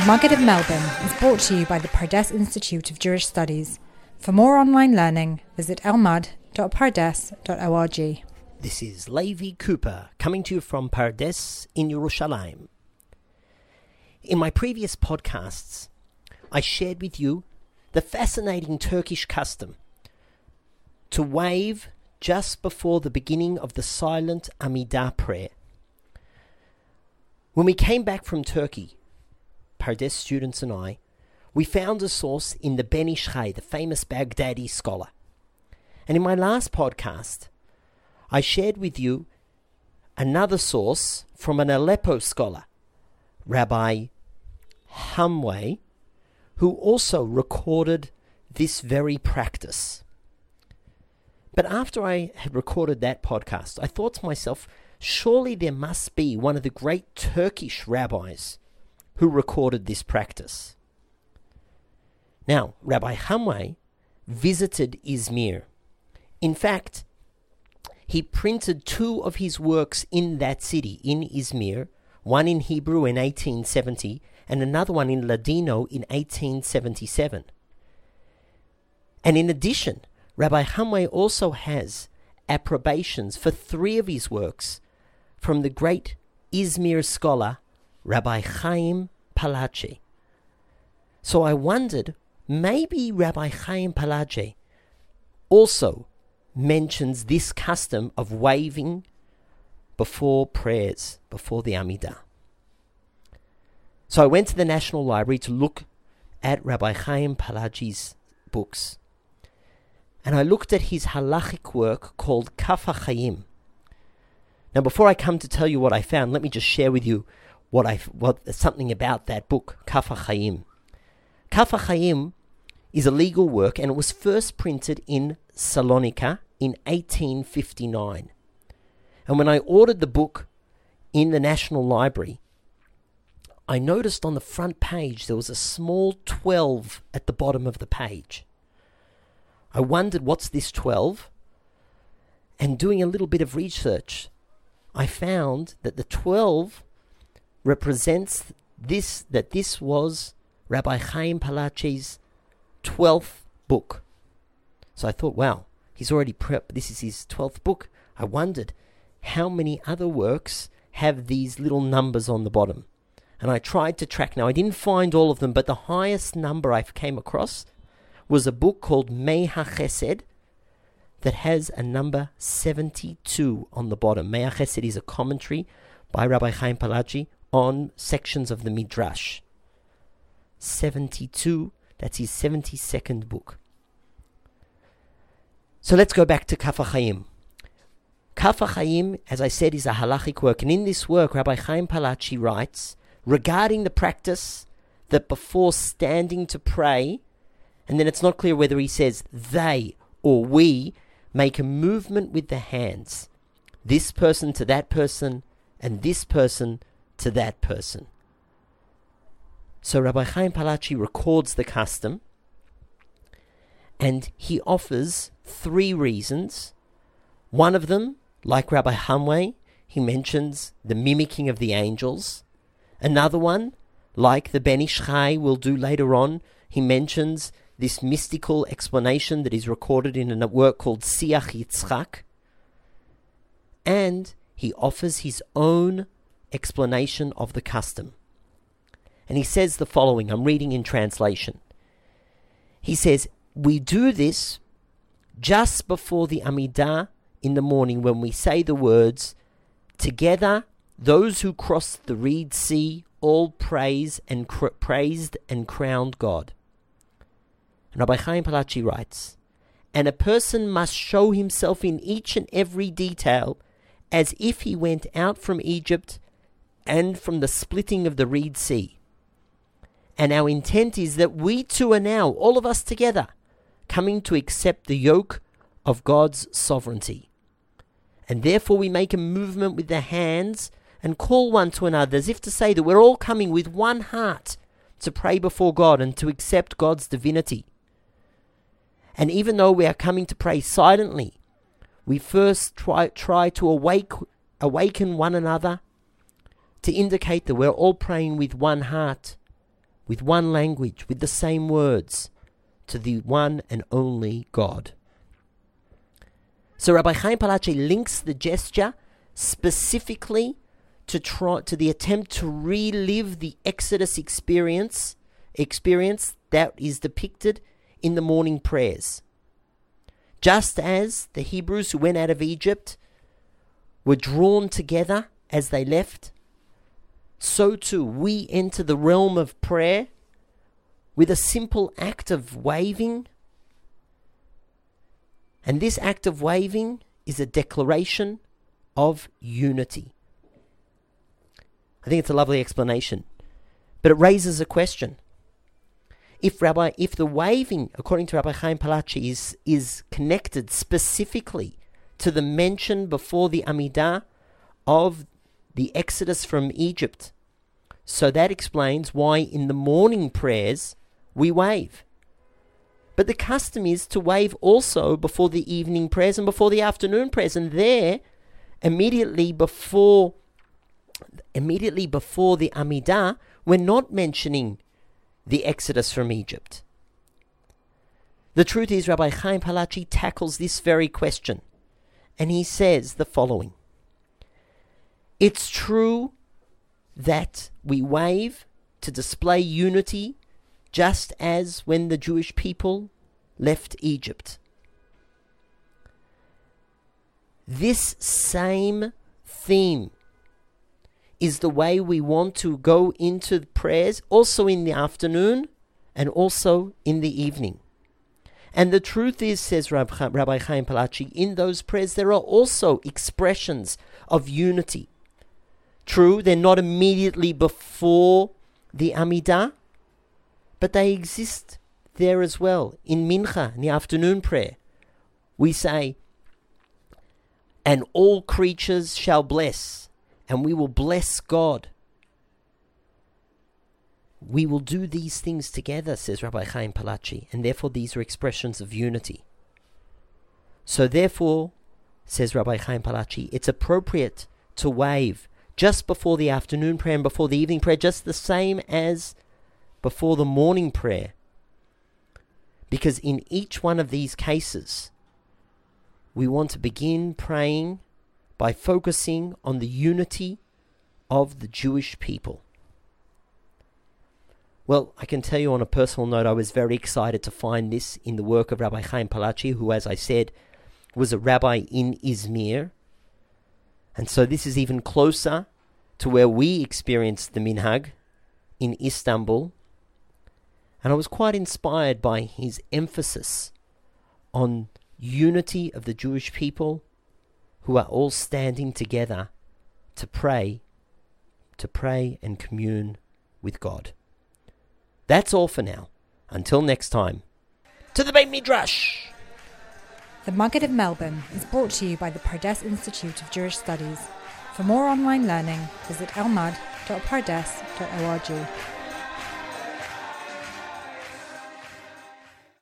The Maggid of Melbourne is brought to you by the Pardes Institute of Jewish Studies. For more online learning, visit elmad.pardes.org. This is Levi Cooper coming to you from Pardes in Yerushalayim. In my previous podcasts, I shared with you the fascinating Turkish custom to wave just before the beginning of the silent Amidah prayer. When we came back from Turkey, Pardes students and I, we found a source in the Ben Ish the famous Baghdadi scholar. And in my last podcast, I shared with you another source from an Aleppo scholar, Rabbi Hamway, who also recorded this very practice. But after I had recorded that podcast, I thought to myself, surely there must be one of the great Turkish rabbis who recorded this practice. Now, Rabbi Hamway visited Izmir. In fact, he printed two of his works in that city, in Izmir, one in Hebrew in 1870 and another one in Ladino in 1877. And in addition, Rabbi Hamway also has approbations for three of his works from the great Izmir scholar Rabbi Chaim Palachi. So I wondered, maybe Rabbi Chaim Palachi also mentions this custom of waving before prayers, before the Amidah. So I went to the National Library to look at Rabbi Chaim Palachi's books. And I looked at his halachic work called Kaf HaChaim. Now, before I come to tell you what I found, let me just share with you what I what something about that book, Kaf HaChaim. Kaf HaChaim is a legal work, and it was first printed in Salonika in 1859. And when I ordered the book in the National Library, I noticed on the front page there was a small 12 at the bottom of the page. I wondered what's this 12? And doing a little bit of research, I found that the 12 represents this that this was Rabbi Chaim Palachi's 12th book. So I thought, wow, he's already prepped. This is his 12th book. I wondered how many other works have these little numbers on the bottom. And I tried to track. Now, I didn't find all of them, but the highest number I came across was a book called Mei HaChesed that has a number 72 on the bottom. Mei HaChesed is a commentary by Rabbi Chaim Palachi on sections of the Midrash. 72, that's his 72nd book. So let's go back to Kaf HaChaim. Kaf HaChaim, as I said, is a halachic work, and in this work, Rabbi Chaim Palachi writes regarding the practice that before standing to pray, and then it's not clear whether he says they or we make a movement with the hands, this person to that person, and this person to that person. So Rabbi Chaim Palachi records the custom, and he offers three reasons. One of them, like Rabbi Hamway, he mentions the mimicking of the angels. Another one, like the Ben Ish Chai will do later on, he mentions this mystical explanation that is recorded in a work called Siach Yitzchak. And he offers his own explanation of the custom. And he says the following I'm reading in translation. He says, We do this just before the Amidah in the morning when we say the words, Together, those who crossed the Reed Sea all praise and cr- praised and crowned God. And Rabbi Chaim Palachi writes, And a person must show himself in each and every detail as if he went out from Egypt and from the splitting of the Reed Sea. And our intent is that we too are now, all of us together, coming to accept the yoke of God's sovereignty. And therefore we make a movement with the hands and call one to another as if to say that we're all coming with one heart to pray before God and to accept God's divinity. And even though we are coming to pray silently, we first try, try to awake, awaken one another to indicate that we're all praying with one heart with one language, with the same words, to the one and only God. So Rabbi Chaim Palachi links the gesture specifically to try to the attempt to relive the Exodus experience experience that is depicted in the morning prayers. Just as the Hebrews who went out of Egypt were drawn together as they left, so too we enter the realm of prayer with a simple act of waving. And this act of waving is a declaration of unity. I think it's a lovely explanation, but it raises a question. If Rabbi, if the waving, according to Rabbi Chaim Palachi, is, is connected specifically to the mention before the Amidah of the exodus from Egypt, so that explains why in the morning prayers we wave. But the custom is to wave also before the evening prayers and before the afternoon prayers, and there, immediately before, immediately before the Amidah, we're not mentioning the exodus from Egypt. The truth is, Rabbi Chaim Palachi tackles this very question, and he says the following It's true that we wave to display unity just as when the Jewish people left Egypt. This same theme is the way we want to go into prayers, also in the afternoon and also in the evening. And the truth is, says Rabbi Chaim Palachi, in those prayers there are also expressions of unity. True, they're not immediately before the Amidah, but they exist there as well. In Mincha, in the afternoon prayer, we say, And all creatures shall bless, and we will bless God. We will do these things together, says Rabbi Chaim Palachi, and therefore these are expressions of unity. So, therefore, says Rabbi Chaim Palachi, it's appropriate to wave just before the afternoon prayer and before the evening prayer, just the same as before the morning prayer. Because in each one of these cases, we want to begin praying by focusing on the unity of the Jewish people. Well, I can tell you on a personal note, I was very excited to find this in the work of Rabbi Chaim Palachi, who, as I said, was a rabbi in Izmir. And so this is even closer to where we experienced the minhag in Istanbul and I was quite inspired by his emphasis on unity of the Jewish people who are all standing together to pray, to pray and commune with God. That's all for now. Until next time, to the Beit Midrash! The Maggid of Melbourne is brought to you by the Pardes Institute of Jewish Studies. For more online learning, visit elmad.pardes.org.